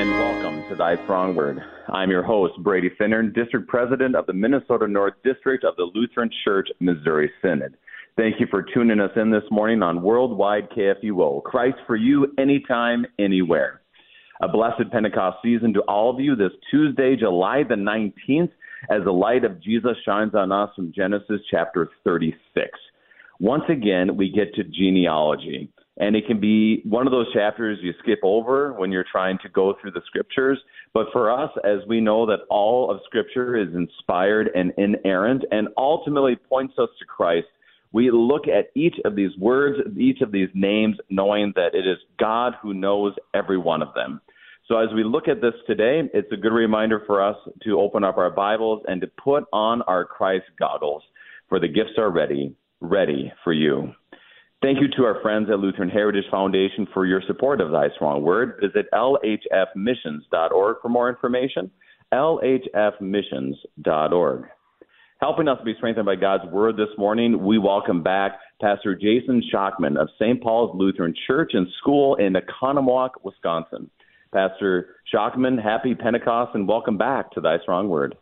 and welcome to Thy Strong Word. I'm your host, Brady Finnern, District President of the Minnesota North District of the Lutheran Church Missouri Synod. Thank you for tuning us in this morning on Worldwide KFUO. Christ for you, anytime, anywhere. A blessed Pentecost season to all of you this Tuesday, July the 19th, as the light of Jesus shines on us from Genesis chapter 36. Once again, we get to genealogy. And it can be one of those chapters you skip over when you're trying to go through the scriptures. But for us, as we know that all of scripture is inspired and inerrant and ultimately points us to Christ, we look at each of these words, each of these names, knowing that it is God who knows every one of them. So as we look at this today, it's a good reminder for us to open up our Bibles and to put on our Christ goggles, for the gifts are ready, ready for you. Thank you to our friends at Lutheran Heritage Foundation for your support of Thy Strong Word. Visit lhfmissions.org for more information. lhfmissions.org. Helping us be strengthened by God's Word this morning, we welcome back Pastor Jason Schockman of St. Paul's Lutheran Church and School in Oconomowoc, Wisconsin. Pastor Schockman, happy Pentecost and welcome back to Thy Strong Word.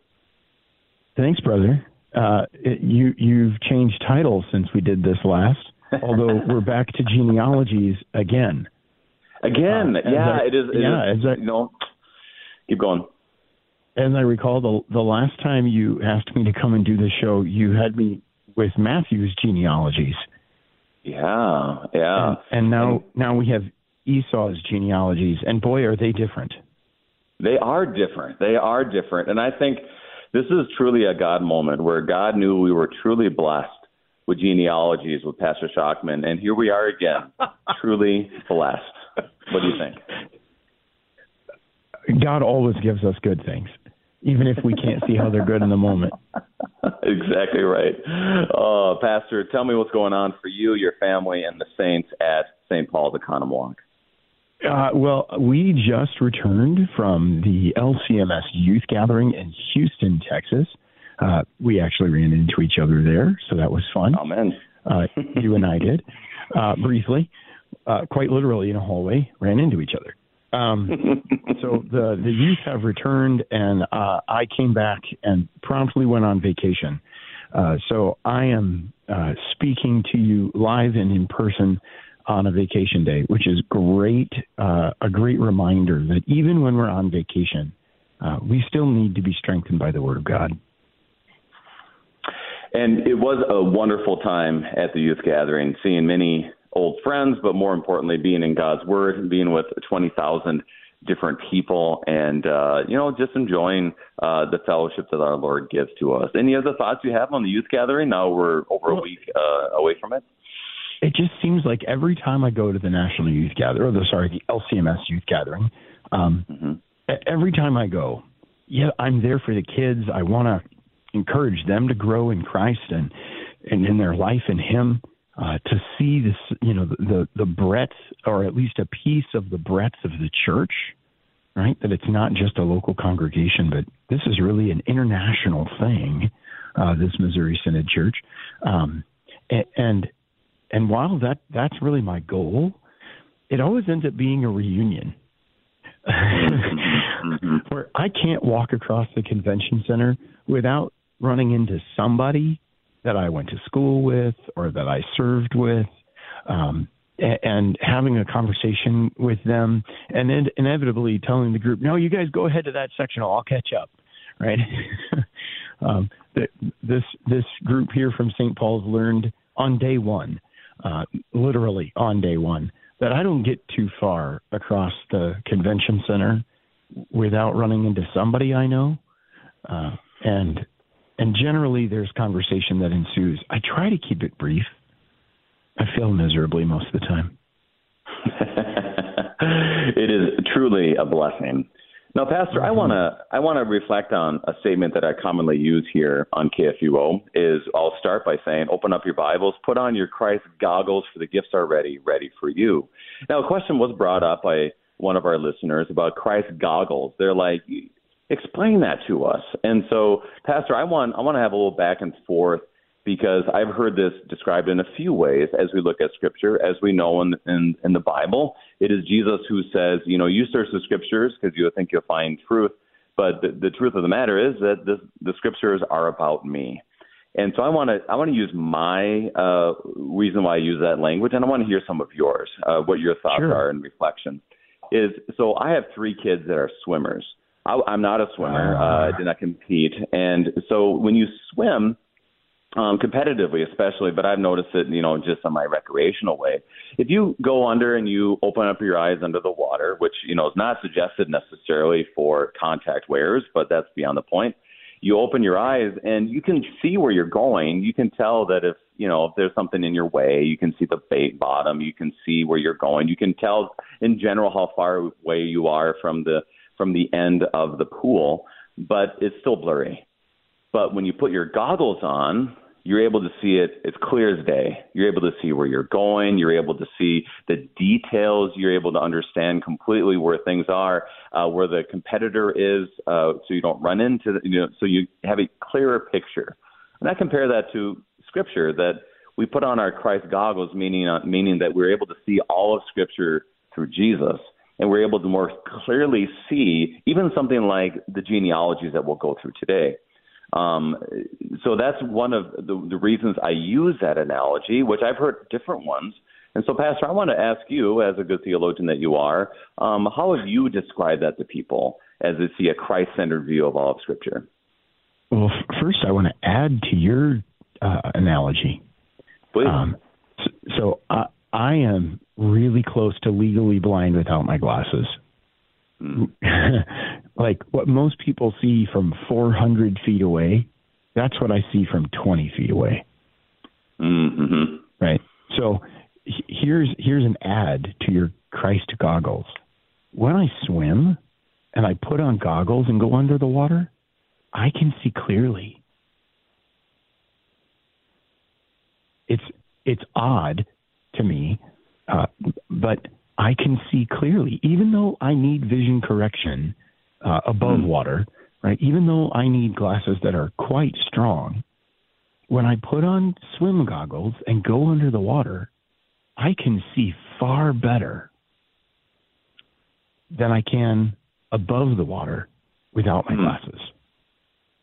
Thanks, brother. Uh, it, you you've changed titles since we did this last although we're back to genealogies again. Again, uh, yeah, I, it is. It yeah, is, I, you know, keep going. As I recall, the the last time you asked me to come and do the show, you had me with Matthew's genealogies. Yeah, yeah. And, and now and, now we have Esau's genealogies, and boy, are they different. They are different. They are different, and I think this is truly a God moment where God knew we were truly blessed with genealogies with Pastor Schockman, and here we are again, truly blessed. What do you think? God always gives us good things, even if we can't see how they're good in the moment. exactly right. Uh, Pastor, tell me what's going on for you, your family, and the saints at St. Paul's Oconomowoc. Uh, well, we just returned from the LCMS youth gathering in Houston, Texas. Uh, we actually ran into each other there, so that was fun. Amen. uh, you and I did uh, briefly, uh, quite literally in a hallway, ran into each other. Um, so the the youth have returned, and uh, I came back and promptly went on vacation. Uh, so I am uh, speaking to you live and in person on a vacation day, which is great. Uh, a great reminder that even when we're on vacation, uh, we still need to be strengthened by the Word of God. And it was a wonderful time at the youth gathering, seeing many old friends, but more importantly, being in God's Word, being with 20,000 different people, and, uh, you know, just enjoying uh, the fellowship that our Lord gives to us. Any other thoughts you have on the youth gathering? Now we're over a week uh, away from it. It just seems like every time I go to the National Youth Gathering, or the, sorry, the LCMS Youth Gathering, um, mm-hmm. every time I go, yeah, I'm there for the kids. I want to encourage them to grow in Christ and and in their life in Him. Uh, to see this, you know, the, the the breadth, or at least a piece of the breadth of the church, right? That it's not just a local congregation, but this is really an international thing. Uh, this Missouri Synod Church, um, and and while that that's really my goal, it always ends up being a reunion. Mm-hmm. Where I can't walk across the convention center without running into somebody that I went to school with or that I served with, um, and having a conversation with them, and then inevitably telling the group, "No, you guys go ahead to that section. I'll catch up." Right? um, this this group here from St. Paul's learned on day one, uh, literally on day one, that I don't get too far across the convention center without running into somebody I know. Uh, and and generally there's conversation that ensues. I try to keep it brief. I fail miserably most of the time. it is truly a blessing. Now, Pastor, mm-hmm. I want to I want to reflect on a statement that I commonly use here on KFUO. Is I'll start by saying, "Open up your Bibles, put on your Christ goggles, for the gifts are ready, ready for you." Now, a question was brought up by one of our listeners about Christ goggles. They're like, explain that to us. And so, Pastor, I want I want to have a little back and forth because I've heard this described in a few ways as we look at Scripture. As we know in, in, in the Bible, it is Jesus who says, you know, you search the Scriptures because you think you'll find truth, but the, the truth of the matter is that this, the Scriptures are about me. And so I want to I want to use my uh, reason why I use that language, and I want to hear some of yours, uh, what your thoughts sure. are in reflection. Is so I have three kids that are swimmers. I, I'm not a swimmer. Uh, I did not compete, and so when you swim, um, competitively, especially, but I've noticed it, you know, just on my recreational way. If you go under and you open up your eyes under the water, which, you know, is not suggested necessarily for contact wearers, but that's beyond the point. You open your eyes and you can see where you're going. You can tell that if, you know, if there's something in your way, you can see the bait bottom, you can see where you're going. You can tell in general how far away you are from the from the end of the pool, but it's still blurry but when you put your goggles on, you're able to see it as clear as day. You're able to see where you're going. You're able to see the details. You're able to understand completely where things are, uh, where the competitor is, uh, so you don't run into, the, you know, so you have a clearer picture. And I compare that to Scripture that we put on our Christ goggles, meaning uh, meaning that we're able to see all of Scripture through Jesus, and we're able to more clearly see even something like the genealogies that we'll go through today. Um, so that's one of the, the reasons I use that analogy, which I've heard different ones. And so, Pastor, I want to ask you, as a good theologian that you are, um, how have you described that to people as they see a Christ centered view of all of Scripture? Well, f- first, I want to add to your uh, analogy. Please. Um, so, so I, I am really close to legally blind without my glasses. Mm. like what most people see from 400 feet away, that's what I see from 20 feet away. Mm-hmm. Right. So here's here's an ad to your Christ goggles. When I swim and I put on goggles and go under the water, I can see clearly. It's it's odd to me, uh, but I can see clearly, even though I need vision correction uh, above mm. water, right? Even though I need glasses that are quite strong, when I put on swim goggles and go under the water, I can see far better than I can above the water without my mm. glasses.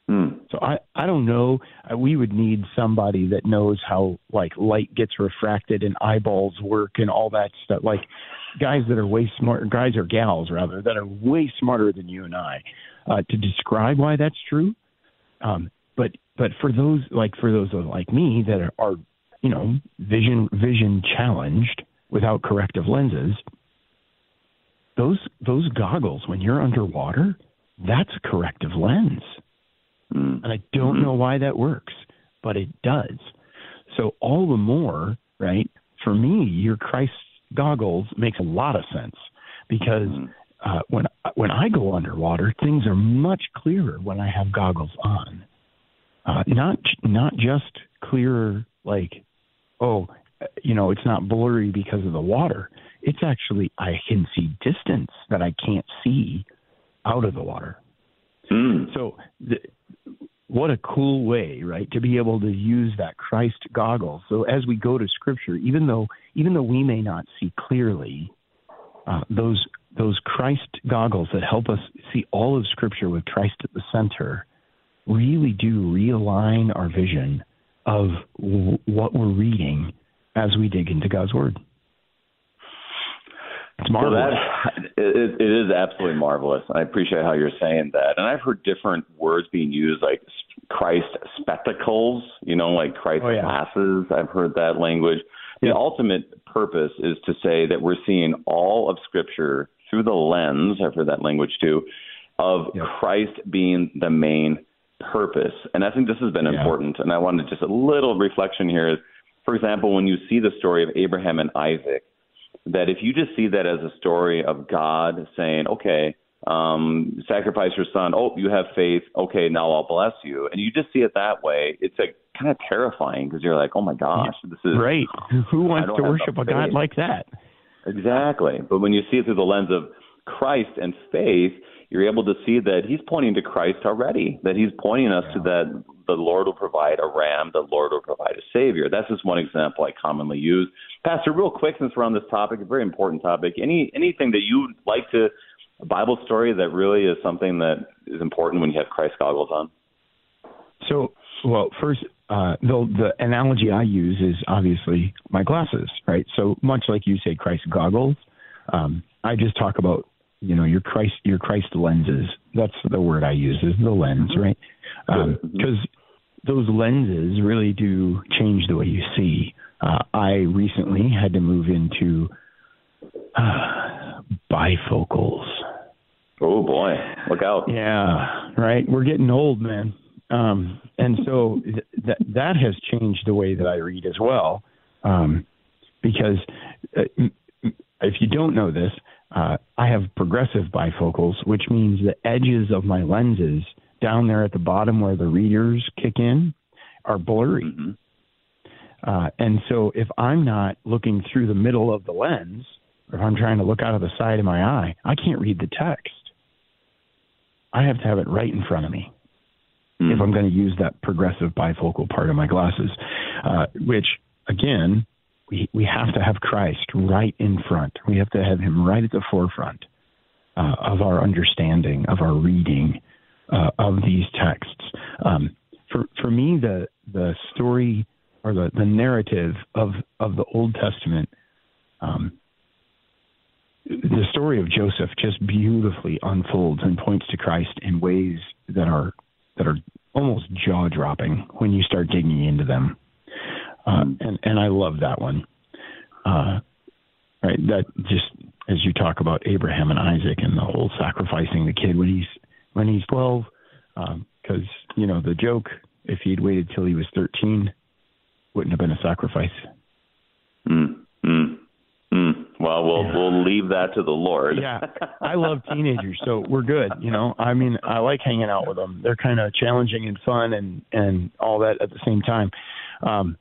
Mm. So I I don't know. We would need somebody that knows how like light gets refracted and eyeballs work and all that stuff. Like guys that are way smart, guys or gals rather, that are way smarter than you and I, uh, to describe why that's true. Um, but but for those like for those like me that are, are you know vision vision challenged without corrective lenses, those those goggles when you're underwater, that's a corrective lens. Mm. And I don't mm-hmm. know why that works, but it does. So all the more, right? For me, your Christ goggles makes a lot of sense because mm-hmm. uh, when when I go underwater, things are much clearer when I have goggles on. Uh, not not just clearer like, oh, you know, it's not blurry because of the water. It's actually I can see distance that I can't see out of the water. Mm. So the, what a cool way, right, to be able to use that Christ goggles. So as we go to Scripture, even though even though we may not see clearly, uh, those those Christ goggles that help us see all of Scripture with Christ at the center really do realign our vision of w- what we're reading as we dig into God's Word. It's marvelous. So that, it, it is absolutely marvelous. I appreciate how you're saying that. And I've heard different words being used, like Christ spectacles, you know, like Christ oh, yeah. glasses. I've heard that language. The ultimate purpose is to say that we're seeing all of Scripture through the lens, I've heard that language too, of yep. Christ being the main purpose. And I think this has been yeah. important. And I wanted just a little reflection here is, for example, when you see the story of Abraham and Isaac, that if you just see that as a story of God saying, okay, um, sacrifice your son. Oh, you have faith. Okay, now I'll bless you. And you just see it that way. It's a kind of terrifying because you're like, oh my gosh, this is right. Who wants to worship a God like that? Exactly. But when you see it through the lens of Christ and faith, you're able to see that he's pointing to Christ already, that he's pointing us yeah. to that the Lord will provide a ram, the Lord will provide a Savior. That's just one example I commonly use. Pastor, real quick, since we're on this topic, a very important topic, any anything that you'd like to, a Bible story that really is something that is important when you have Christ goggles on? So, well, first, uh, the, the analogy I use is obviously my glasses, right? So much like you say Christ goggles, um, I just talk about you know your Christ your Christ lenses. That's the word I use is the lens, mm-hmm. right? Because um, those lenses really do change the way you see. Uh, I recently had to move into uh, bifocals. Oh boy, look out! Yeah, right. We're getting old, man. Um, and so th- that that has changed the way that I read as well. Um, because uh, if you don't know this, uh, I have progressive bifocals, which means the edges of my lenses down there at the bottom where the readers kick in are blurry. Mm-hmm. Uh, and so if I'm not looking through the middle of the lens, or if I'm trying to look out of the side of my eye, I can't read the text. I have to have it right in front of me mm-hmm. if I'm going to use that progressive bifocal part of my glasses, uh, which again we we have to have Christ right in front. We have to have Him right at the forefront uh, of our understanding, of our reading uh, of these texts. Um, for for me, the the story or the, the narrative of of the Old Testament. Um, the story of Joseph just beautifully unfolds and points to Christ in ways that are that are almost jaw dropping when you start digging into them. Uh, and and I love that one. Uh, right, that just as you talk about Abraham and Isaac and the whole sacrificing the kid when he's when he's twelve, because um, you know the joke if he'd waited till he was thirteen wouldn't have been a sacrifice. Mm, mm, mm. Well, we'll yeah. we'll leave that to the Lord. yeah, I love teenagers, so we're good. You know, I mean, I like hanging out with them. They're kind of challenging and fun and and all that at the same time. Um,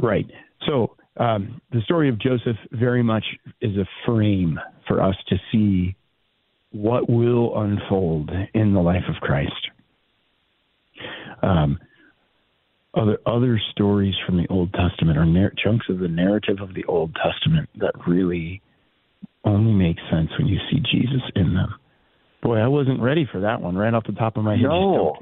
Right. So um, the story of Joseph very much is a frame for us to see what will unfold in the life of Christ. Um, other other stories from the Old Testament are nar- chunks of the narrative of the Old Testament that really only make sense when you see Jesus in them. Boy, I wasn't ready for that one right off the top of my head. No.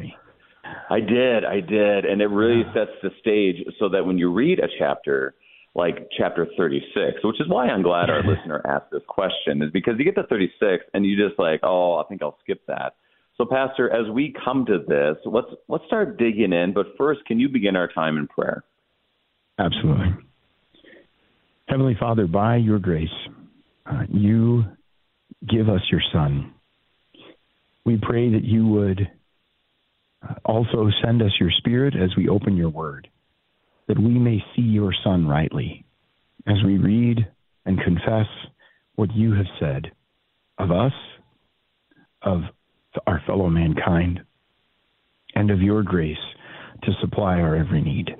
I did, I did, and it really yeah. sets the stage so that when you read a chapter like chapter 36, which is why I'm glad our listener asked this question, is because you get to 36 and you just like, oh, I think I'll skip that. So, Pastor, as we come to this, let's let's start digging in. But first, can you begin our time in prayer? Absolutely. Heavenly Father, by your grace, uh, you give us your Son. We pray that you would also, send us your Spirit as we open your word, that we may see your Son rightly as we read and confess what you have said of us, of our fellow mankind, and of your grace to supply our every need.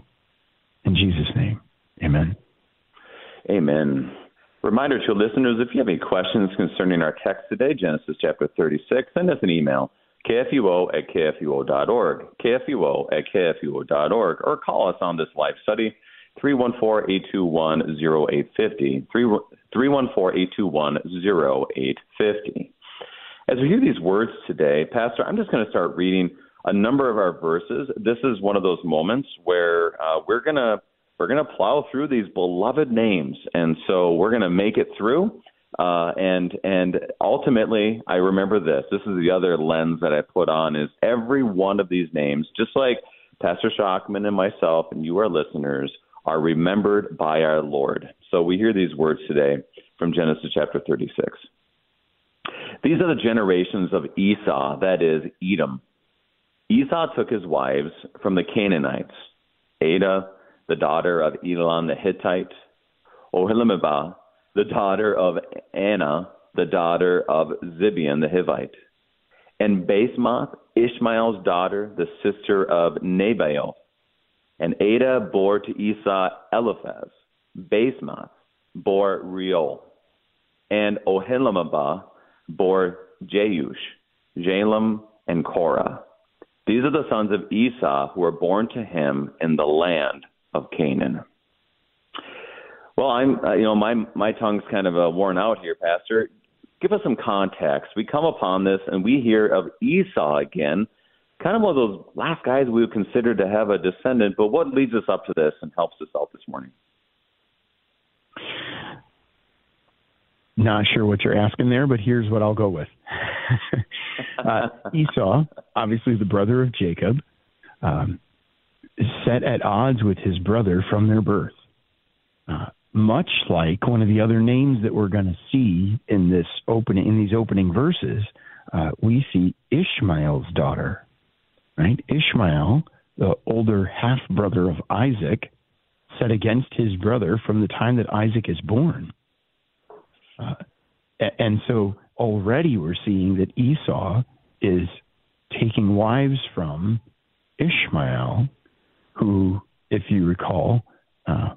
In Jesus' name, amen. Amen. Reminder to listeners if you have any questions concerning our text today, Genesis chapter 36, send us an email kfuo at kfuo.org, kfuo at kfuo.org, or call us on this live study, 314-821-0850, 314-821-0850. As we hear these words today, Pastor, I'm just going to start reading a number of our verses. This is one of those moments where uh, we're going to we're going to plow through these beloved names, and so we're going to make it through. Uh, and and ultimately, I remember this. This is the other lens that I put on: is every one of these names, just like Pastor Shockman and myself, and you, our listeners, are remembered by our Lord. So we hear these words today from Genesis chapter 36. These are the generations of Esau, that is Edom. Esau took his wives from the Canaanites, Adah, the daughter of Elon the Hittite, Oholibamah, the daughter of Anah, the daughter of Zibeon the Hivite, and Basemath, Ishmael's daughter, the sister of Nebaioth. And Adah bore to Esau Eliphaz. Basemath bore Reuel. And Oholibamah bore Jeush, Jalam, and Korah. These are the sons of Esau who were born to him in the land of Canaan. Well, I'm, uh, you know, my my tongue's kind of uh, worn out here, Pastor. Give us some context. We come upon this and we hear of Esau again, kind of one of those last guys we would consider to have a descendant. But what leads us up to this and helps us out this morning? Not sure what you're asking there, but here's what I'll go with. uh, Esau, obviously the brother of Jacob, um, set at odds with his brother from their birth. Uh, much like one of the other names that we're going to see in this opening in these opening verses, uh, we see Ishmael's daughter, right? Ishmael, the older half brother of Isaac, set against his brother from the time that Isaac is born. Uh, and so already we're seeing that Esau is taking wives from Ishmael, who, if you recall, uh,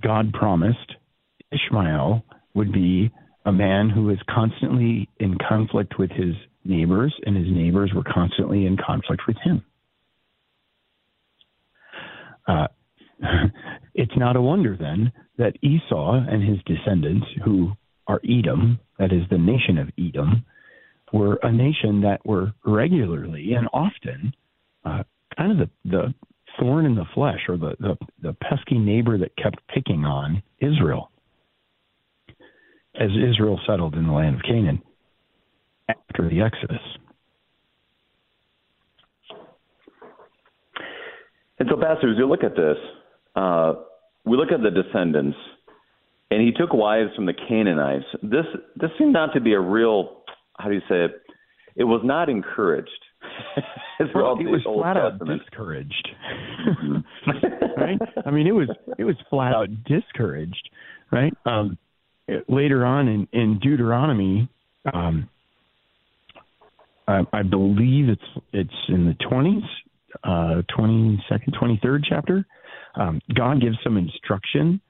God promised Ishmael would be a man who was constantly in conflict with his neighbors, and his neighbors were constantly in conflict with him. Uh, it's not a wonder then that Esau and his descendants, who are Edom, that is the nation of Edom, were a nation that were regularly and often uh, kind of the, the thorn in the flesh or the, the, the pesky neighbor that kept picking on Israel as Israel settled in the land of Canaan after the Exodus. And so, Pastor, as you look at this, uh, we look at the descendants, and he took wives from the Canaanites. This this seemed not to be a real, how do you say it? It was not encouraged. well, he was Old flat Testament. out discouraged. Mm-hmm. right? I mean, it was it was flat out discouraged, right? Um, later on in in Deuteronomy, um, I, I believe it's it's in the twenties, uh, twenty second, twenty third chapter. Um, God gives some instruction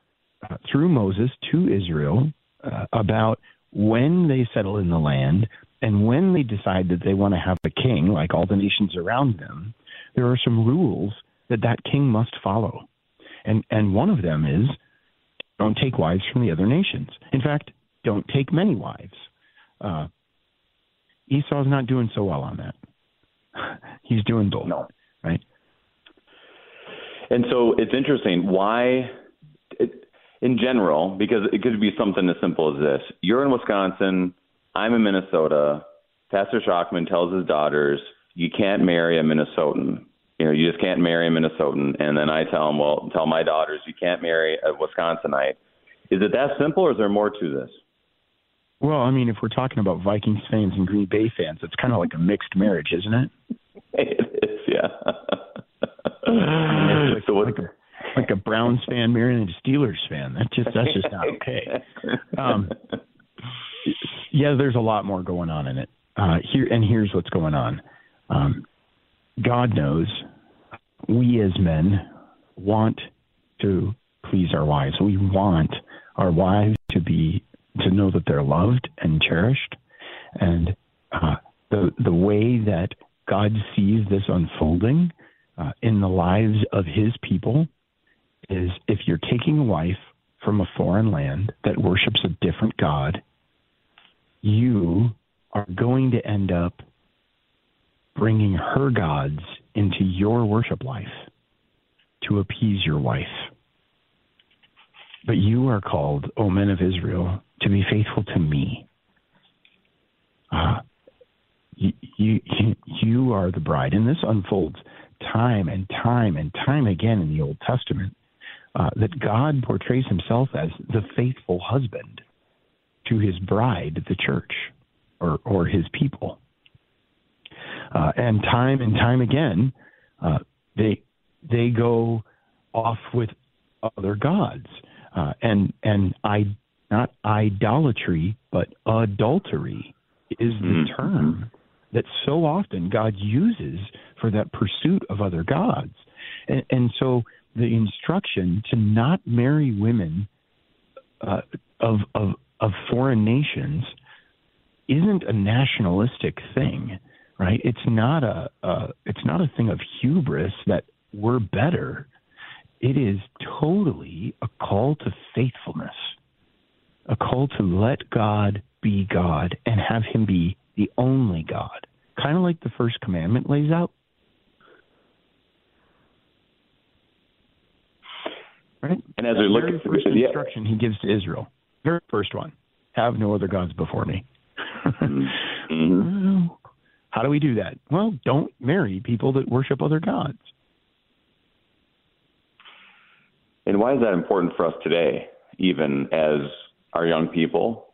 uh, through Moses to Israel uh, about when they settle in the land and when they decide that they want to have a king, like all the nations around them, there are some rules that that king must follow. And, and one of them is don't take wives from the other nations. In fact, don't take many wives. Uh, Esau's not doing so well on that. He's doing both, no. right? And so it's interesting why, it, in general, because it could be something as simple as this: you're in Wisconsin, I'm in Minnesota. Pastor Shockman tells his daughters, you can't marry a Minnesotan. You know, you just can't marry a Minnesotan. And then I tell them, well, tell my daughters, you can't marry a Wisconsinite. Is it that simple, or is there more to this? Well, I mean, if we're talking about Vikings fans and Green Bay fans, it's kind of like a mixed marriage, isn't it? it is, yeah. like, so what, like, a, like a Browns fan marrying a Steelers fan. That's just that's just not okay. Um, yeah, there's a lot more going on in it. Uh, here and here's what's going on. Um, God knows we as men want to please our wives. We want our wives to be to know that they're loved and cherished, and uh, the the way that God sees this unfolding uh, in the lives of His people is if you're taking a wife from a foreign land that worships a different God you are going to end up bringing her gods into your worship life to appease your wife. But you are called, O men of Israel, to be faithful to me. Uh, you, you, you are the bride. And this unfolds time and time and time again in the Old Testament uh, that God portrays himself as the faithful husband to his bride, the church, or, or his people. Uh, and time and time again, uh, they they go off with other gods, uh, and and I not idolatry, but adultery is the mm-hmm. term that so often God uses for that pursuit of other gods, and, and so the instruction to not marry women uh, of of of foreign nations isn't a nationalistic thing, right? It's not a, a it's not a thing of hubris that we're better. It is totally a call to faithfulness, a call to let God be God and have Him be the only God, kind of like the first commandment lays out. Right? And as we look at the first instruction he gives to Israel, very first one, have no other gods before me. mm-hmm. How do we do that? Well, don't marry people that worship other gods. And why is that important for us today, even as our young people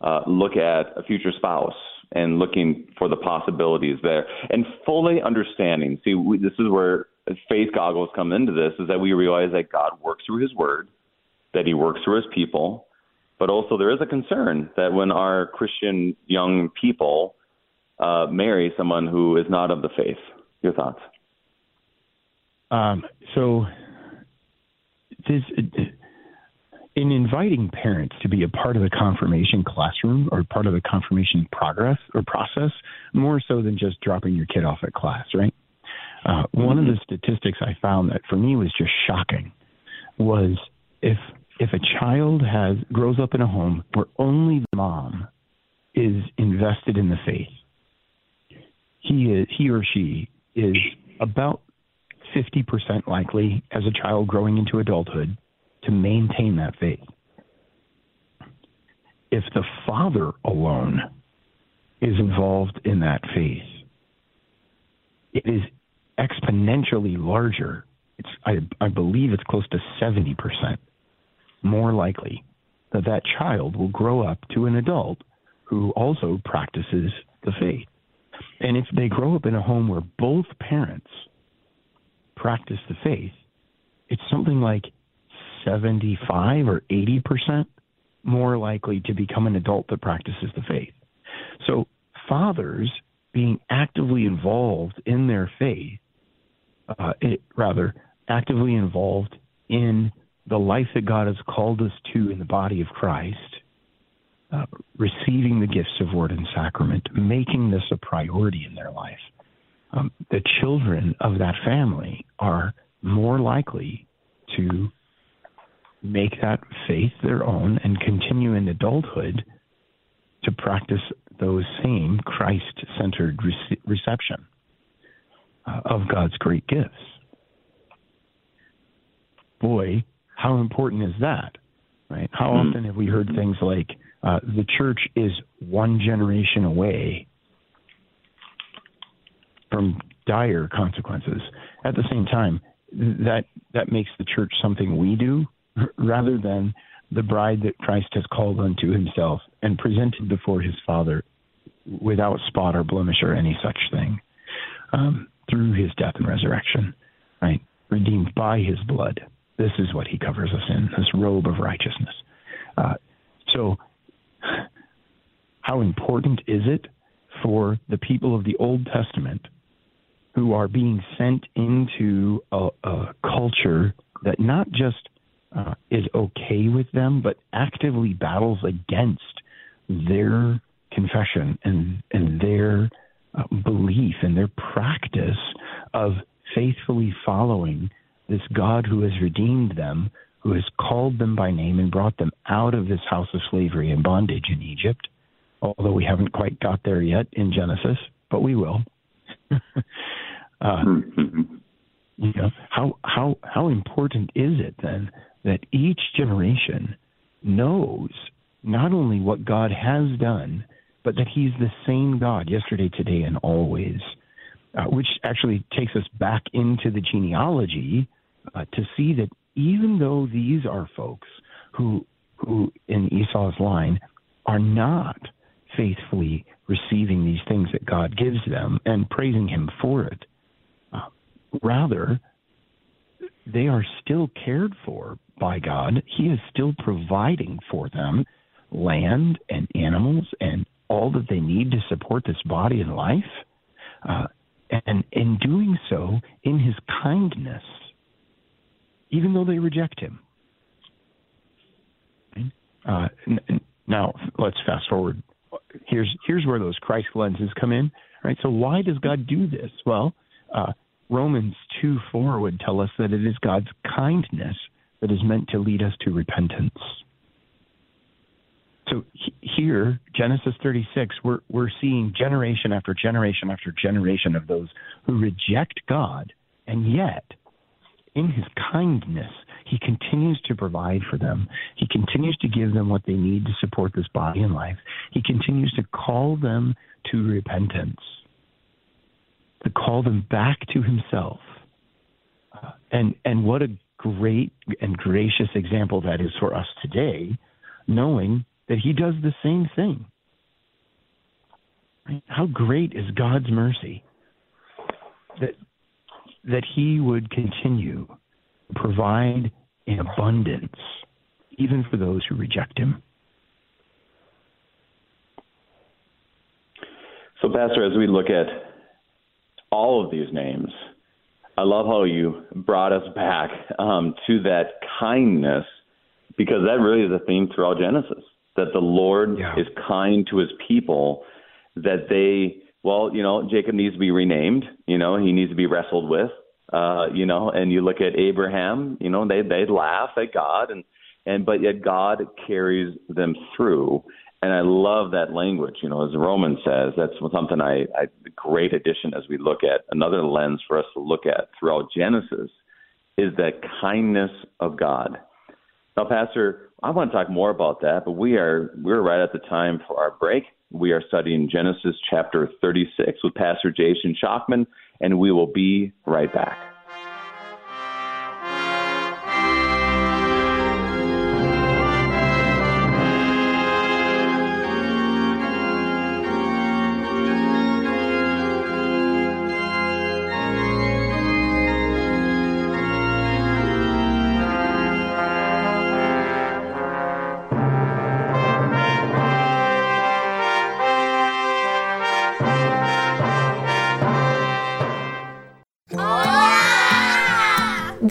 uh, look at a future spouse and looking for the possibilities there and fully understanding? See, we, this is where faith goggles come into this is that we realize that God works through his word, that he works through his people, but also there is a concern that when our Christian young people uh, marry someone who is not of the faith. Your thoughts? Um, so, this, in inviting parents to be a part of the confirmation classroom or part of the confirmation progress or process, more so than just dropping your kid off at class, right? Uh, one mm-hmm. of the statistics I found that for me was just shocking was if if a child has grows up in a home where only the mom is invested in the faith, he is, he or she is about 50% likely as a child growing into adulthood to maintain that faith. If the father alone is involved in that faith, it is exponentially larger. It's, I, I believe it's close to 70% more likely that that child will grow up to an adult who also practices the faith. And if they grow up in a home where both parents practice the faith, it's something like 75 or 80% more likely to become an adult that practices the faith. So, fathers being actively involved in their faith, uh, it, rather, actively involved in the life that God has called us to in the body of Christ, uh, receiving the gifts of word and sacrament, making this a priority in their life, um, the children of that family are more likely to make that faith their own and continue in adulthood to practice those same Christ centered rece- reception uh, of God's great gifts. Boy, how important is that? Right? How mm-hmm. often have we heard things like, uh, the church is one generation away from dire consequences. At the same time, that that makes the church something we do rather than the bride that Christ has called unto himself and presented before his Father without spot or blemish or any such thing um, through his death and resurrection, right? Redeemed by his blood. This is what he covers us in, this robe of righteousness. Uh, so how important is it for the people of the Old Testament who are being sent into a, a culture that not just uh, is okay with them, but actively battles against their confession and, and their uh, belief and their practice of faithfully following this God who has redeemed them, who has called them by name and brought them out of this house of slavery and bondage in Egypt, although we haven't quite got there yet in Genesis, but we will. uh, you know, how how how important is it then that each generation knows not only what God has done, but that He's the same God yesterday, today, and always, uh, which actually takes us back into the genealogy uh, to see that even though these are folks who who in Esau's line are not faithfully receiving these things that God gives them and praising Him for it, uh, rather they are still cared for by God. He is still providing for them land and animals and all that they need to support this body and life. Uh, and in doing so, in His kindness, even though they reject him. Uh, now, let's fast forward here's here's where those Christ lenses come in, right? So why does God do this? Well, uh, Romans two four would tell us that it is God's kindness that is meant to lead us to repentance. So here, Genesis 36, we're, we're seeing generation after generation after generation of those who reject God, and yet, in his kindness, he continues to provide for them. He continues to give them what they need to support this body and life. He continues to call them to repentance, to call them back to himself. Uh, and, and what a great and gracious example that is for us today, knowing that he does the same thing. How great is God's mercy that that he would continue to provide in abundance even for those who reject him. So pastor as we look at all of these names I love how you brought us back um, to that kindness because that really is a theme throughout Genesis that the Lord yeah. is kind to his people, that they, well, you know, Jacob needs to be renamed, you know, he needs to be wrestled with, uh, you know, and you look at Abraham, you know, they, they laugh at God and, and, but yet God carries them through. And I love that language, you know, as Roman says, that's something I, I great addition as we look at another lens for us to look at throughout Genesis is that kindness of God. Now, Pastor, I want to talk more about that, but we are we're right at the time for our break. We are studying Genesis chapter 36 with Pastor Jason Shockman, and we will be right back.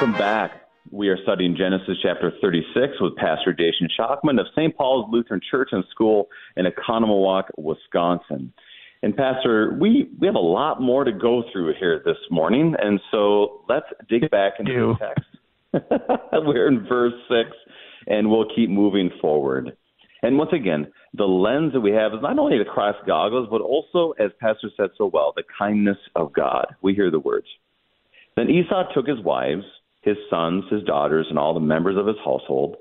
Welcome back. We are studying Genesis chapter 36 with Pastor Jason Shockman of St. Paul's Lutheran Church and School in Oconomowoc, Wisconsin. And Pastor, we, we have a lot more to go through here this morning, and so let's dig back into the text. We're in verse 6, and we'll keep moving forward. And once again, the lens that we have is not only the cross goggles, but also, as Pastor said so well, the kindness of God. We hear the words. Then Esau took his wives his sons, his daughters, and all the members of his household,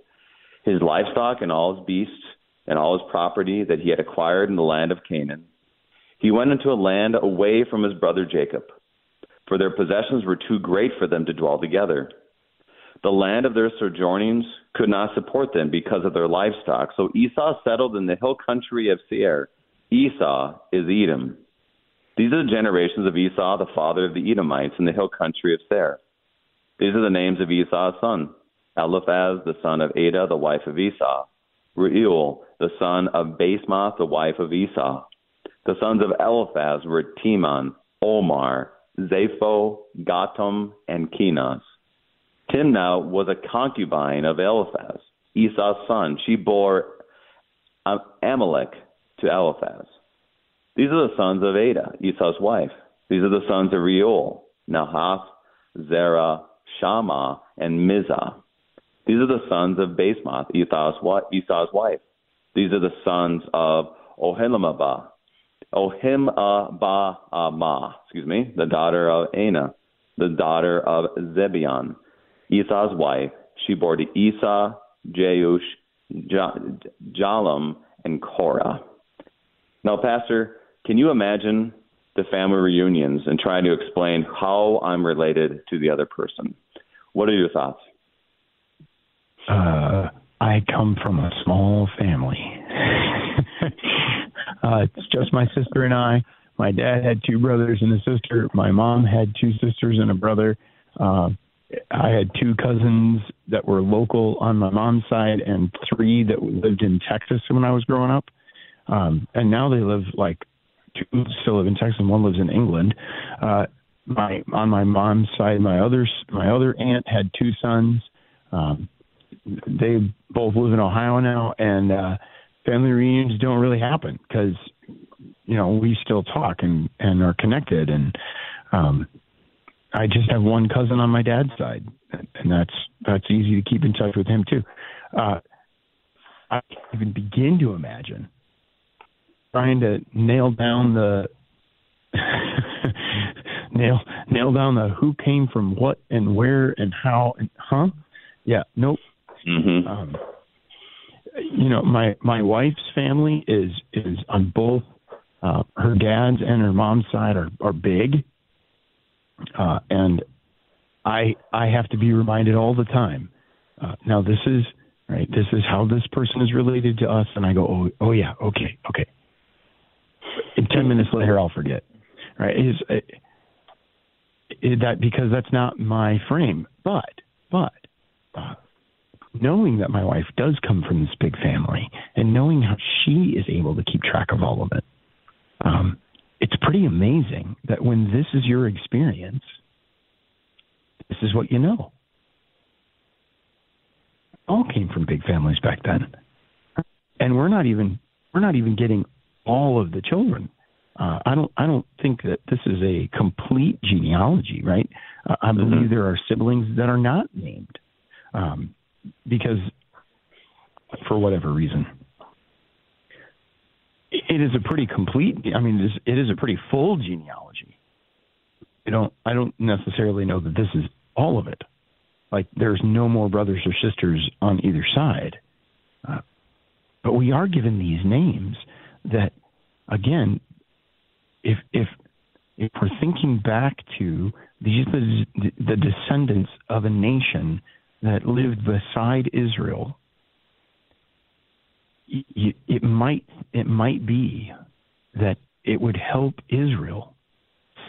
his livestock and all his beasts, and all his property that he had acquired in the land of Canaan. He went into a land away from his brother Jacob, for their possessions were too great for them to dwell together. The land of their sojournings could not support them because of their livestock. So Esau settled in the hill country of Seir. Esau is Edom. These are the generations of Esau, the father of the Edomites, in the hill country of Seir. These are the names of Esau's son Eliphaz, the son of Adah, the wife of Esau. Reuel, the son of Basemath, the wife of Esau. The sons of Eliphaz were Teman, Omar, Zepho, Gatam, and Kenaz. Timnah was a concubine of Eliphaz, Esau's son. She bore um, Amalek to Eliphaz. These are the sons of Adah, Esau's wife. These are the sons of Reuel, Nahath, Zerah, Shammah, and Mizzah. These are the sons of Basemath, Esau's, wife. These are the sons of Ohilamabah, Ohimabah, excuse me, the daughter of Anah, the daughter of Zebion, Esau's wife. She bore to Esau, Jeush, Jalam, and Korah. Now, Pastor, can you imagine family reunions and trying to explain how I'm related to the other person. What are your thoughts? uh, I come from a small family. uh, it's just my sister and I. My dad had two brothers and a sister. My mom had two sisters and a brother. Uh, I had two cousins that were local on my mom's side and three that lived in Texas when I was growing up. Um, and now they live like two still live in Texas and one lives in England. Uh, my on my mom's side, my other my other aunt had two sons. Um, they both live in Ohio now, and uh, family reunions don't really happen because you know we still talk and and are connected and um I just have one cousin on my dad's side and that's that's easy to keep in touch with him too. Uh I can't even begin to imagine trying to nail down the nail nail down the who came from what and where and how and huh? Yeah, nope. Mm-hmm. Um, you know, my my wife's family is is on both uh, her dad's and her mom's side are are big, uh, and I I have to be reminded all the time. Uh, now this is right. This is how this person is related to us, and I go, oh oh yeah, okay okay. And ten minutes later, I'll forget. Right? Is that because that's not my frame, but but. Uh, knowing that my wife does come from this big family and knowing how she is able to keep track of all of it, um, it's pretty amazing that when this is your experience, this is what you know. All came from big families back then, and we're not even we're not even getting all of the children. Uh, I don't I don't think that this is a complete genealogy, right? Uh, I believe mm-hmm. there are siblings that are not named. Um, because for whatever reason. It is a pretty complete. I mean, it is, it is a pretty full genealogy. I don't. I don't necessarily know that this is all of it. Like, there's no more brothers or sisters on either side, uh, but we are given these names that, again, if if if we're thinking back to these the, the descendants of a nation that lived beside Israel, it might it might be that it would help Israel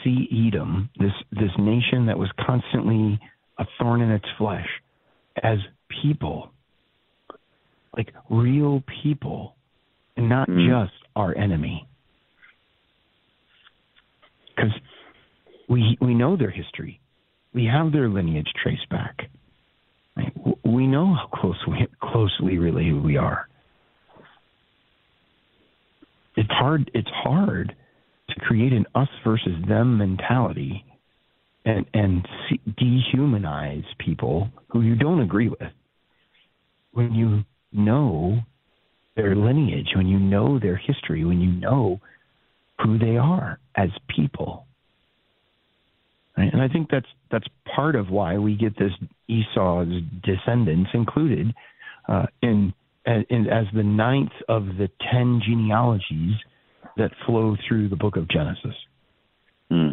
see Edom, this this nation that was constantly a thorn in its flesh, as people, like real people, and not mm. just our enemy. Because we we know their history, we have their lineage traced back. We know how close we, closely related we are. It's hard. It's hard to create an us versus them mentality and and dehumanize people who you don't agree with when you know their lineage, when you know their history, when you know who they are as people. Right? And I think that's that's part of why we get this Esau's descendants included uh, in, in as the ninth of the ten genealogies that flow through the book of Genesis. Hmm.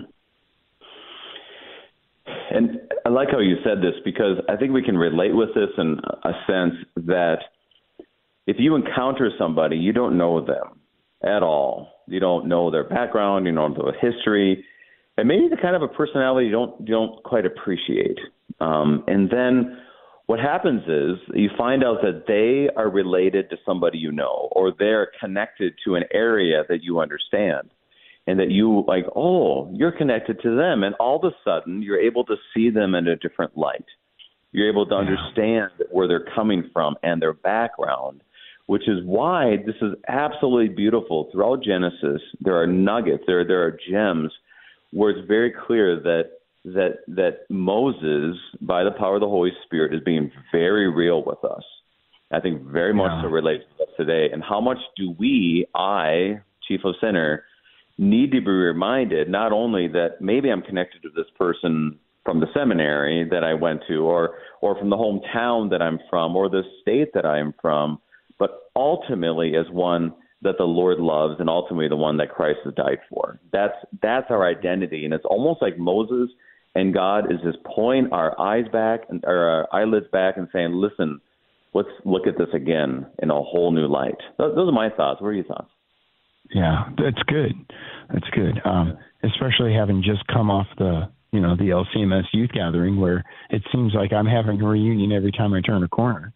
And I like how you said this because I think we can relate with this in a sense that if you encounter somebody, you don't know them at all. You don't know their background, you don't know their history and maybe the kind of a personality you don't you don't quite appreciate. Um, and then what happens is you find out that they are related to somebody you know, or they're connected to an area that you understand, and that you like, oh, you're connected to them, and all of a sudden you're able to see them in a different light. You're able to understand where they're coming from and their background, which is why this is absolutely beautiful. Throughout Genesis, there are nuggets, there there are gems where it's very clear that that that Moses, by the power of the Holy Spirit, is being very real with us. I think very much yeah. so relates to us today. And how much do we, I, Chief of Center, need to be reminded not only that maybe I'm connected to this person from the seminary that I went to, or or from the hometown that I'm from, or the state that I am from, but ultimately as one that the Lord loves and ultimately the one that Christ has died for. That's that's our identity, and it's almost like Moses and God is just pulling our eyes back and our eyelids back and saying, "Listen, let's look at this again in a whole new light. Those are my thoughts. What are your thoughts? Yeah, that's good. That's good. Um, especially having just come off the you know the LCMS youth gathering where it seems like I'm having a reunion every time I turn a corner.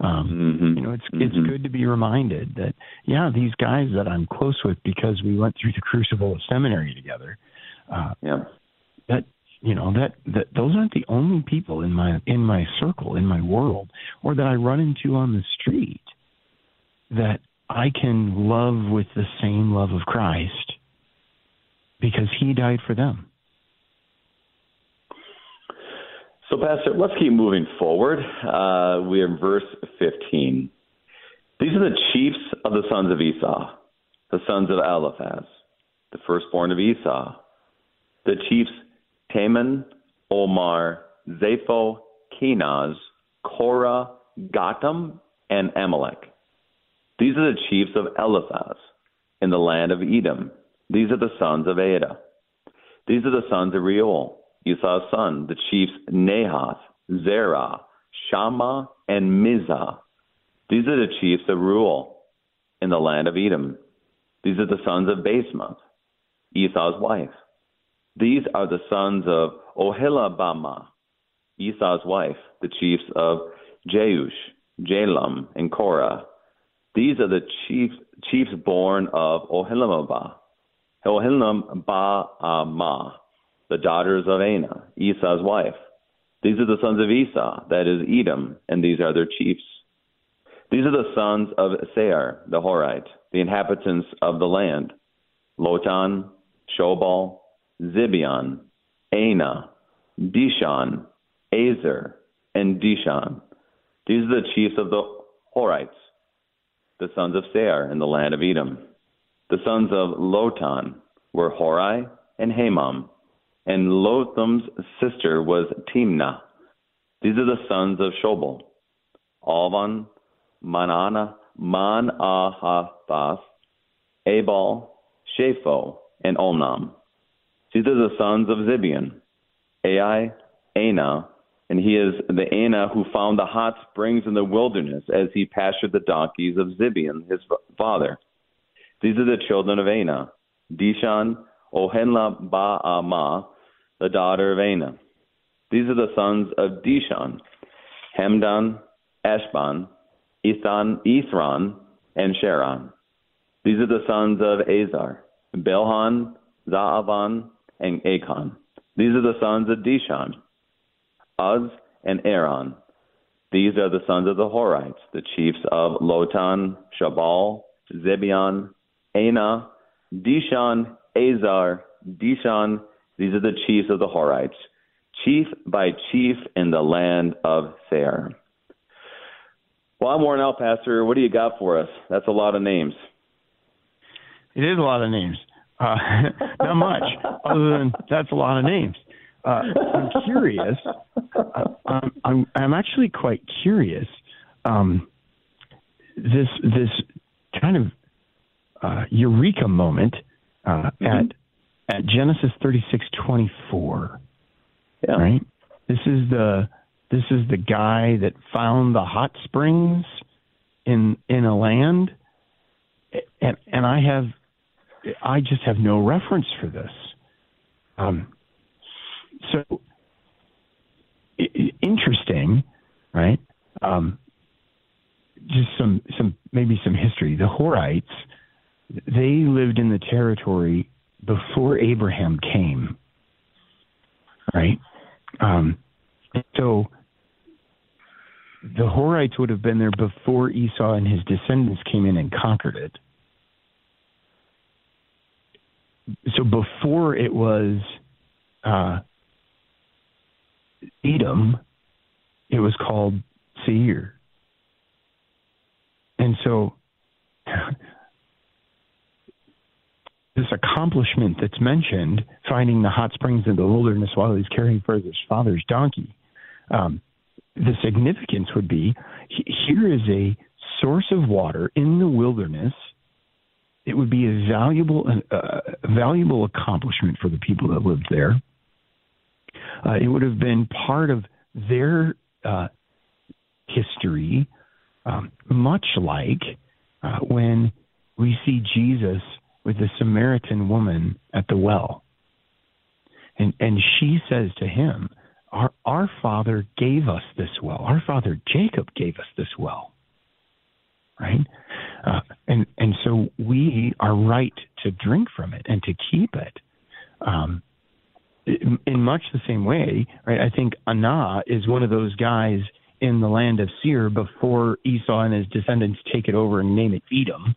Um, mm-hmm. You know, it's mm-hmm. it's good to be reminded that yeah, these guys that I'm close with because we went through the crucible of seminary together. Uh, yeah. That you know that that those aren't the only people in my in my circle in my world or that I run into on the street that I can love with the same love of Christ because he died for them. So, Pastor, let's keep moving forward. Uh, we're in verse 15. These are the chiefs of the sons of Esau, the sons of Eliphaz, the firstborn of Esau, the chiefs Teman, Omar, Zepho, Kenaz, Korah, Gatam, and Amalek. These are the chiefs of Eliphaz in the land of Edom. These are the sons of Adah. These are the sons of Reuel, Esau's son, the chiefs Nahath, Zerah, Shammah, and Mizzah. These are the chiefs of Reuel in the land of Edom. These are the sons of Basemath, Esau's wife. These are the sons of Oholibamah, Esau's wife, the chiefs of Jeush, Jalam, and Korah. These are the chiefs, chiefs born of Oholibamah, Oholibamah, the daughters of Anah, Esau's wife. These are the sons of Esau, that is Edom, and these are their chiefs. These are the sons of Seir, the Horite, the inhabitants of the land, Lotan, Shobal, Zibeon, Anah, Dishon, Ezer, and Dishon. These are the chiefs of the Horites, the sons of Seir in the land of Edom. The sons of Lotan were Hori and Hamam, and Lotan's sister was Timnah. These are the sons of Shobal, Alvan, Manana, Manahathas, Ebal, Shapho, and Olnam. These are the sons of Zibeon, Ai, Anah, and he is the Anah who found the hot springs in the wilderness as he pastured the donkeys of Zibeon, his father. These are the children of Anah, Dishon, Oholibamah, the daughter of Anah. These are the sons of Dishon, Hemdan, Eshban, Ethan, Ithran, and Sharon. These are the sons of Ezer, Bilhan, Zaavan, and Achan. These are the sons of Dishon, Uz and Aaron. These are the sons of the Horites, the chiefs of Lotan, Shobal, Zibeon, Anah, Dishon, Ezer, Dishon. These are the chiefs of the Horites, chief by chief in the land of Seir. Well, I'm worn out, Pastor. What do you got for us? That's a lot of names. It is a lot of names. Uh, not much, other than that's a lot of names. Uh, I'm curious. Uh, I'm, I'm, I'm actually quite curious. Um, this this kind of uh, eureka moment uh, mm-hmm. at at Genesis thirty six twenty four. Yeah. Right. This is the this is the guy that found the hot springs in in a land, and and I have I just have no reference for this. Um, so interesting, right? Um, just some some maybe some history. The Horites they lived in the territory before Abraham came, right? Um, so the Horites would have been there before Esau and his descendants came in and conquered it. so before it was uh, Edom, it was called Seir. And so this accomplishment that's mentioned, finding the hot springs in the wilderness while he's caring for his father's donkey, um, the significance would be here is a source of water in the wilderness – it would be a valuable, uh, valuable accomplishment for the people that lived there. Uh, it would have been part of their uh, history Um, much like uh, when we see Jesus with the Samaritan woman at the well. And, and she says to him, our, our father gave us this well. Our father Jacob gave us this well. Right? Uh, and, and so we are right to drink from it and to keep it. Um, in, much the same way, right? I think Anah is one of those guys in the land of Seir before Esau and his descendants take it over and name it Edom.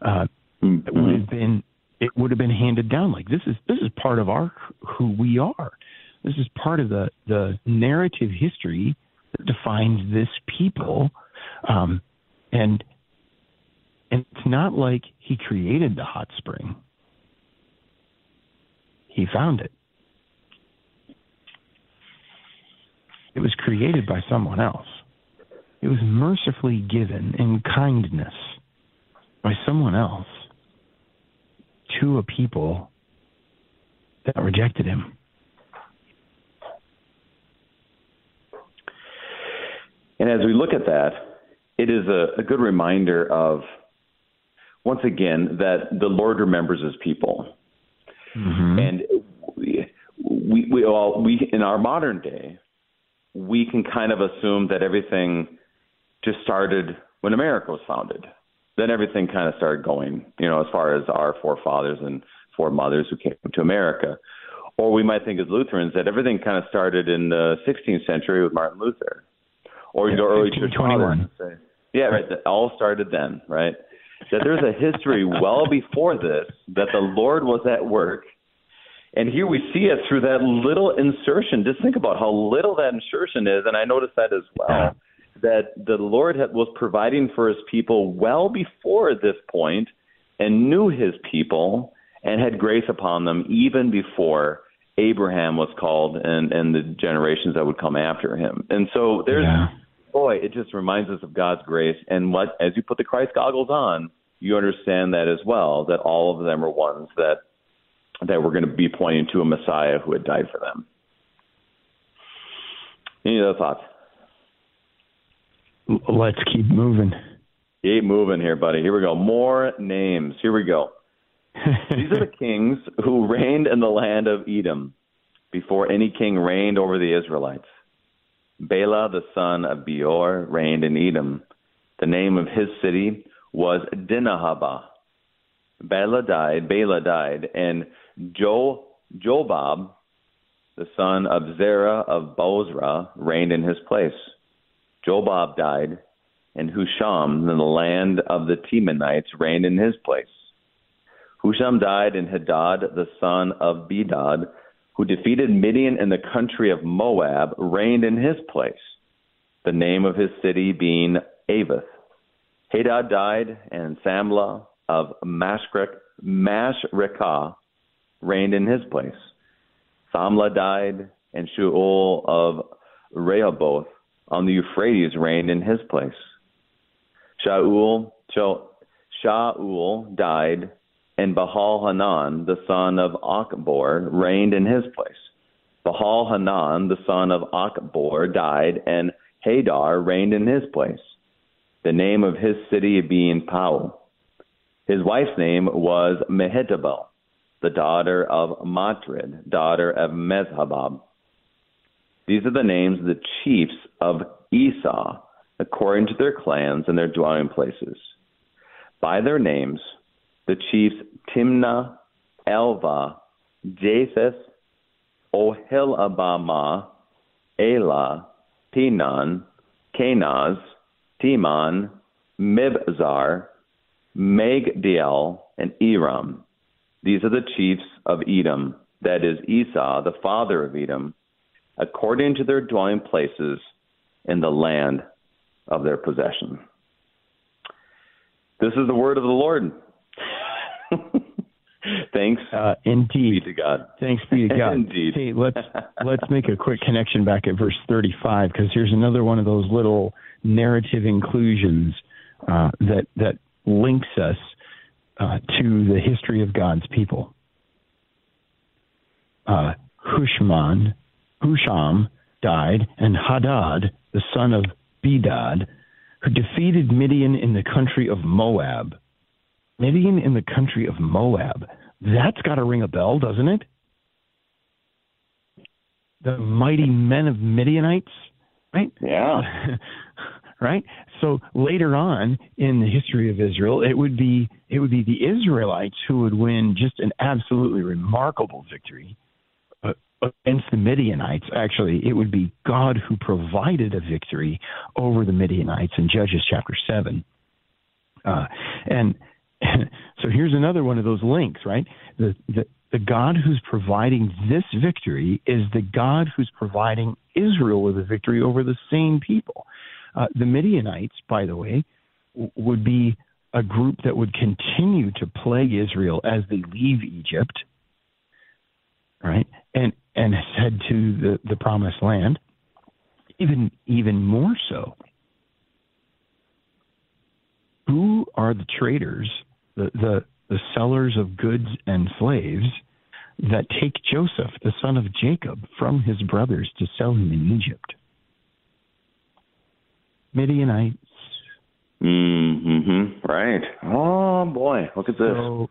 Uh, mm-hmm. It would have been it would have been handed down like this is this is part of our who we are. This is part of the the narrative history that defines this people, um, and and it's not like he created the hot spring. He found it. It was created by someone else. It was mercifully given in kindness by someone else to a people that rejected him. And as we look at that, it is a, a good reminder of, once again, that the Lord remembers his people. Mm-hmm. And we, we, we, all, we, in our modern day, we can kind of assume that everything just started when America was founded. Then everything kind of started going, you know, as far as our forefathers and foremothers who came to America. Or we might think as Lutherans that everything kind of started in the 16th century with Martin Luther. Or you yeah, go early church fathers say, yeah, right. That all started then, right? That there's a history well before this that the Lord was at work and here we see it through that little insertion. Just think about how little that insertion is. And I noticed that as well, that the Lord had, was providing for his people well before this point and knew his people and had grace upon them even before Abraham was called and, and the generations that would come after him. And so there's, yeah. boy, it just reminds us of God's grace. And what, as you put the Christ goggles on, you understand that as well, that all of them are ones that that were going to be pointing to a Messiah who had died for them. Any other thoughts? Let's keep moving. Keep moving here, buddy. Here we go. More names. Here we go. These are the kings who reigned in the land of Edom before any king reigned over the Israelites. Bela, the son of Beor, reigned in Edom. The name of his city was Dinhabah. Bela died, Bela died, and Jo Jobab, the son of Zerah of Bozrah, reigned in his place. Jobab died, and Husham in the land of the Temanites reigned in his place. Husham died, and Hadad, the son of Bedad, who defeated Midian in the country of Moab, reigned in his place, the name of his city being Avith. Hadad died, and Samlah of Masrekah reigned in his place. Samlah died, and Shaul of Rehoboth on the Euphrates reigned in his place. Shaul, Shaul died, and Baal Hanan, the son of Achbor, reigned in his place. Baal Hanan, the son of Achbor, died, and Hadar reigned in his place. The name of his city being Pau. His wife's name was Mehetabel the daughter of Matred, daughter of Mezahab. These are the names of the chiefs of Esau, according to their clans and their dwelling places. By their names, the chiefs Timnah, Elva, Japheth, Oholibamah, Elah, Pinon, Kenaz, Timon, Mibzar, Magdiel, and Iram. These are the chiefs of Edom, that is Esau, the father of Edom, according to their dwelling places in the land of their possession. This is the word of the Lord. Thanks. Uh, indeed. Be to God. Thanks be to God. indeed. Hey, let's let's make a quick connection back at verse 35 because here's another one of those little narrative inclusions uh, that that links us uh, to the history of God's people. Uh, Hushman, Husham died, and Hadad, the son of Bedad, who defeated Midian in the country of Moab. Midian in the country of Moab. That's got to ring a bell, doesn't it? The mighty men of Midianites, right? Yeah. right? So later on in the history of Israel, it would be it would be the Israelites who would win just an absolutely remarkable victory against the Midianites. Actually, it would be God who provided a victory over the Midianites in Judges chapter seven. Uh, and, and so here's another one of those links, right? The, the the God who's providing this victory is the God who's providing Israel with a victory over the same people. Uh, the Midianites, by the way, w- would be a group that would continue to plague Israel as they leave Egypt, right, and and head to the, the promised land. Even even more so, who are the traders, the, the the sellers of goods and slaves that take Joseph, the son of Jacob, from his brothers to sell him in Egypt? Midianites. Mm-hmm. Right. Oh boy, look at this. So,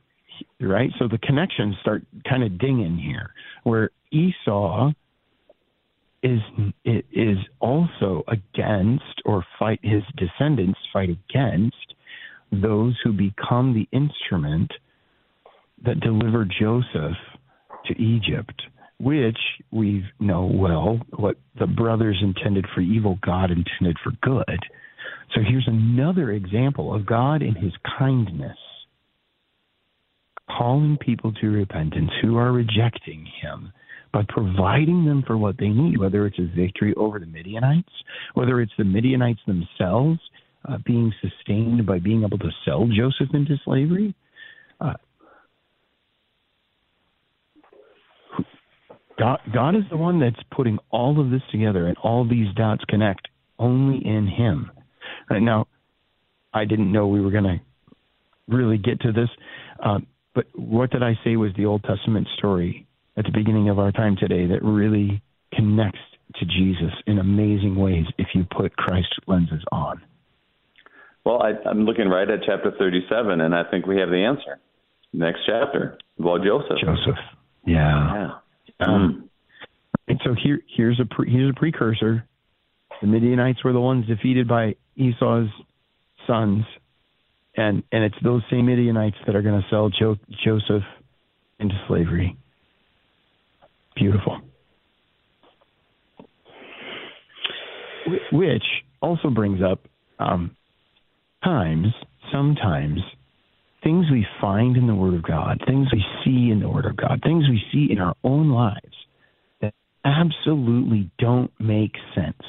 right. So the connections start kind of dinging here, where Esau is is also against or fight his descendants fight against those who become the instrument that deliver Joseph to Egypt, which we know well what the brothers intended for evil, God intended for good. So here's another example of God in his kindness calling people to repentance who are rejecting him by providing them for what they need, whether it's a victory over the Midianites, whether it's the Midianites themselves uh, being sustained by being able to sell Joseph into slavery. Uh, God, God is the one that's putting all of this together, and all these dots connect only in Him. Right now, I didn't know we were going to really get to this, uh, but what did I say was the Old Testament story at the beginning of our time today that really connects to Jesus in amazing ways if you put Christ lenses on? Well, I, I'm looking right at chapter 37, and I think we have the answer. Next chapter Well, Joseph. Joseph. Yeah. Yeah. Um, and so here, here's a pre, here's a precursor. The Midianites were the ones defeated by Esau's sons, and and it's those same Midianites that are going to sell jo- Joseph into slavery. Beautiful. Which also brings up um, times, sometimes, things we find in the Word of God, things we see in the Word of God, things we see in our own lives that absolutely don't make sense.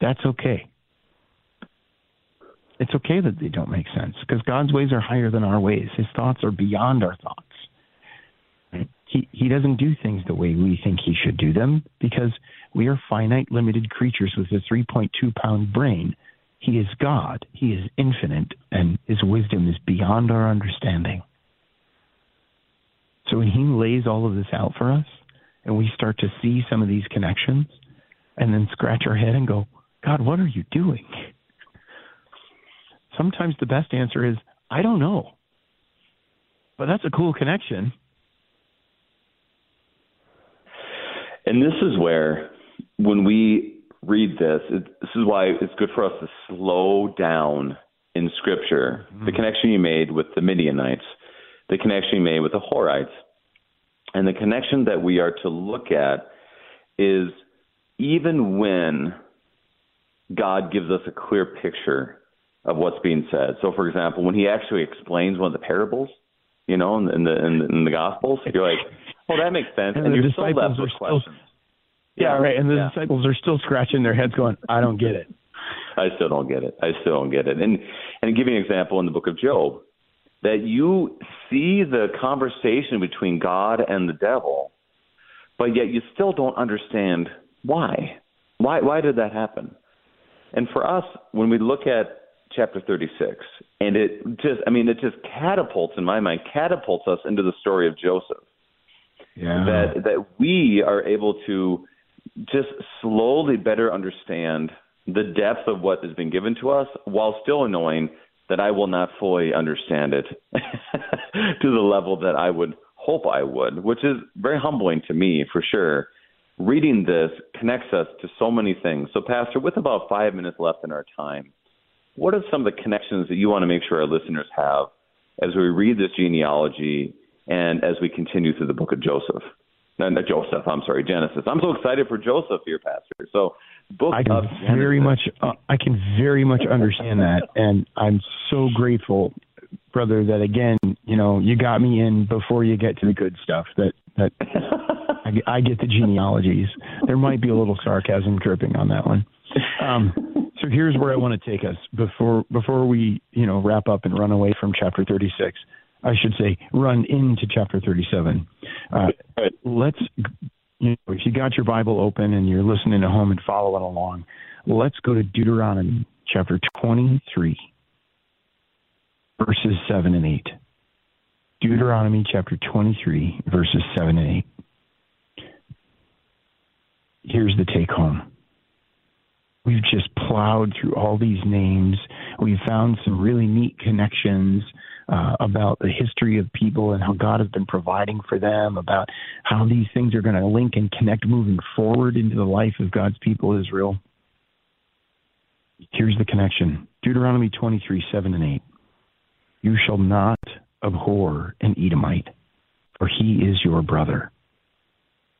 That's okay. It's okay that they don't make sense because God's ways are higher than our ways. His thoughts are beyond our thoughts. He, he doesn't do things the way we think he should do them because we are finite, limited creatures with a 3.2 pound brain. He is God. He is infinite, and his wisdom is beyond our understanding. So when he lays all of this out for us, and we start to see some of these connections, and then scratch our head and go, God, what are you doing? Sometimes the best answer is, I don't know. But that's a cool connection. And this is where, when we read this, it, this is why it's good for us to slow down in Scripture. Mm-hmm. The connection you made with the Midianites, the connection you made with the Horites, and the connection that we are to look at is even when God gives us a clear picture of what's being said. So, for example, when He actually explains one of the parables, you know, in the in the, in the, in the Gospels, you're like, "Oh, that makes sense," and, and you're still left with still, questions. Yeah, right. And the yeah. disciples are still scratching their heads, going, "I don't get it." I still don't get it. I still don't get it. And and give you an example in the book of Job, that you see the conversation between God and the devil, but yet you still don't understand why. Why why did that happen? And for us, when we look at chapter 36, and it just I mean it just catapults in my mind catapults us into the story of Joseph. Yeah. That that we are able to just slowly better understand the depth of what has been given to us while still knowing that I will not fully understand it to the level that I would hope I would, which is very humbling to me for sure. Reading this connects us to so many things. So, Pastor, with about five minutes left in our time, what are some of the connections that you want to make sure our listeners have as we read this genealogy and as we continue through the book of Joseph? No, no, Joseph, I'm sorry, Genesis. I'm so excited for Joseph here, Pastor. So, book I can very much, uh, I can very much understand that, and I'm so grateful, brother, that again, you know, you got me in before you get to the good stuff. That that I, I get the genealogies. There might be a little sarcasm dripping on that one. Um, so here's where I want to take us before before we you know wrap up and run away from chapter 36. I should say run into chapter 37. Uh, let's you know, if you got your Bible open and you're listening at home and following along, let's go to Deuteronomy chapter 23, verses 7 and 8. Deuteronomy chapter 23, verses 7 and 8. Here's the take home. We've just plowed through all these names. We've found some really neat connections uh, about the history of people and how God has been providing for them, about how these things are going to link and connect moving forward into the life of God's people, Israel. Here's the connection Deuteronomy 23 7 and 8. You shall not abhor an Edomite, for he is your brother.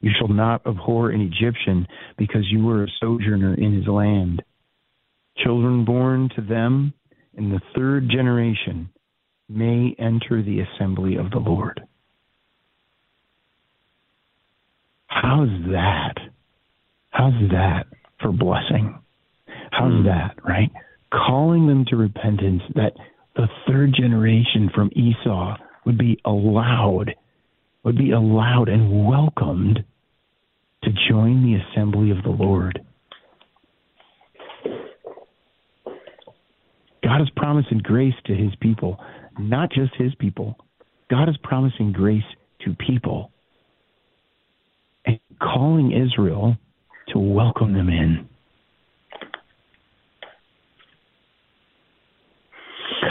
You shall not abhor an Egyptian, because you were a sojourner in his land. Children born to them in the third generation may enter the assembly of the Lord. How's that? How's that for blessing? How's mm. that, right? Calling them to repentance that the third generation from Esau would be allowed, would be allowed and welcomed to join the assembly of the Lord. God is promising grace to his people not just his people. God is promising grace to people and calling Israel to welcome them in.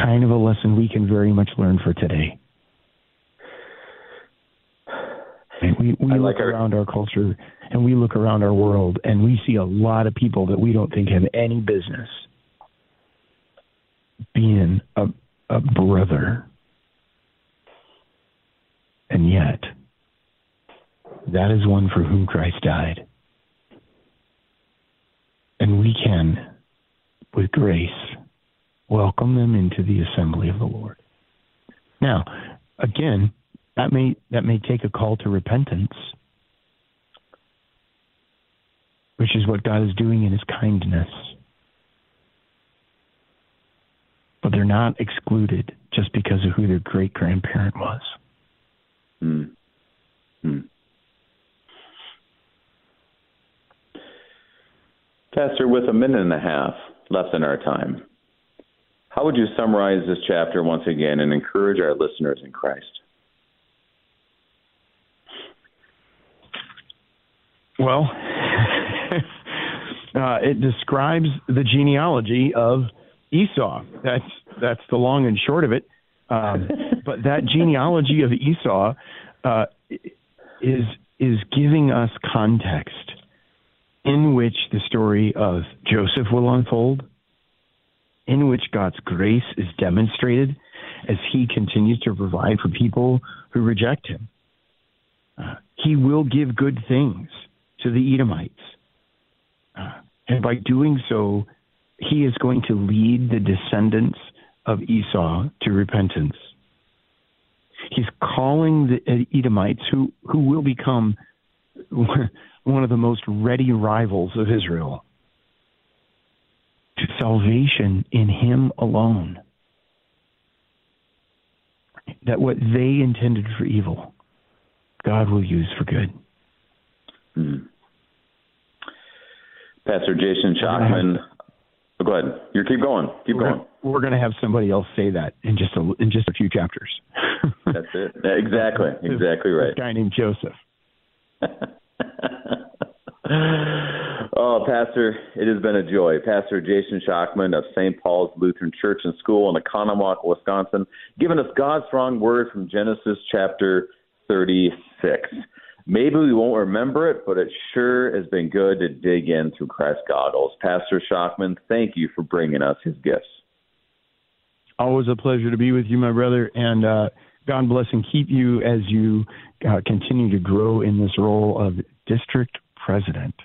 Kind of a lesson we can very much learn for today. We, we like look our, around our culture and we look around our world and we see a lot of people that we don't think have any business being a, a brother. And yet, that is one for whom Christ died. And we can, with grace, welcome them into the assembly of the Lord. Now, again, that may that may take a call to repentance, which is what God is doing in his kindness but they're not excluded just because of who their great grandparent was. Hmm. Hmm. Pastor, with a minute and a half left in our time, how would you summarize this chapter once again and encourage our listeners in Christ? Well, uh, it describes the genealogy of Esau. That's that's the long and short of it. Um, but that genealogy of Esau uh, is is giving us context in which the story of Joseph will unfold, in which God's grace is demonstrated as He continues to provide for people who reject Him. Uh, he will give good things to the Edomites, uh, and by doing so, he is going to lead the descendants of Esau to repentance. He's calling the Edomites, who, who will become one of the most ready rivals of Israel, to salvation in Him alone. That what they intended for evil, God will use for good. Hmm. Pastor Jason Shockman Oh, go ahead. You keep going. Keep we're going. Gonna, we're going to have somebody else say that in just a in just a few chapters. That's it. Exactly. Exactly right. This guy named Joseph. oh Oh, Pastor, it has been a joy. Pastor Jason Shockman of St. Paul's Lutheran Church and School in Oconomowoc, Wisconsin, giving us God's strong word from Genesis chapter 36. Maybe we won't remember it, but it sure has been good to dig in through Christ goggles. Pastor Shockman, thank you for bringing us his gifts. Always a pleasure to be with you, my brother, and uh, God bless and keep you as you uh, continue to grow in this role of district president.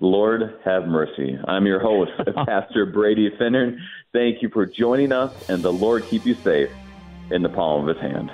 Lord have mercy. I'm your host, Pastor Brady Finnern. Thank you for joining us, and the Lord keep you safe in the palm of his hand.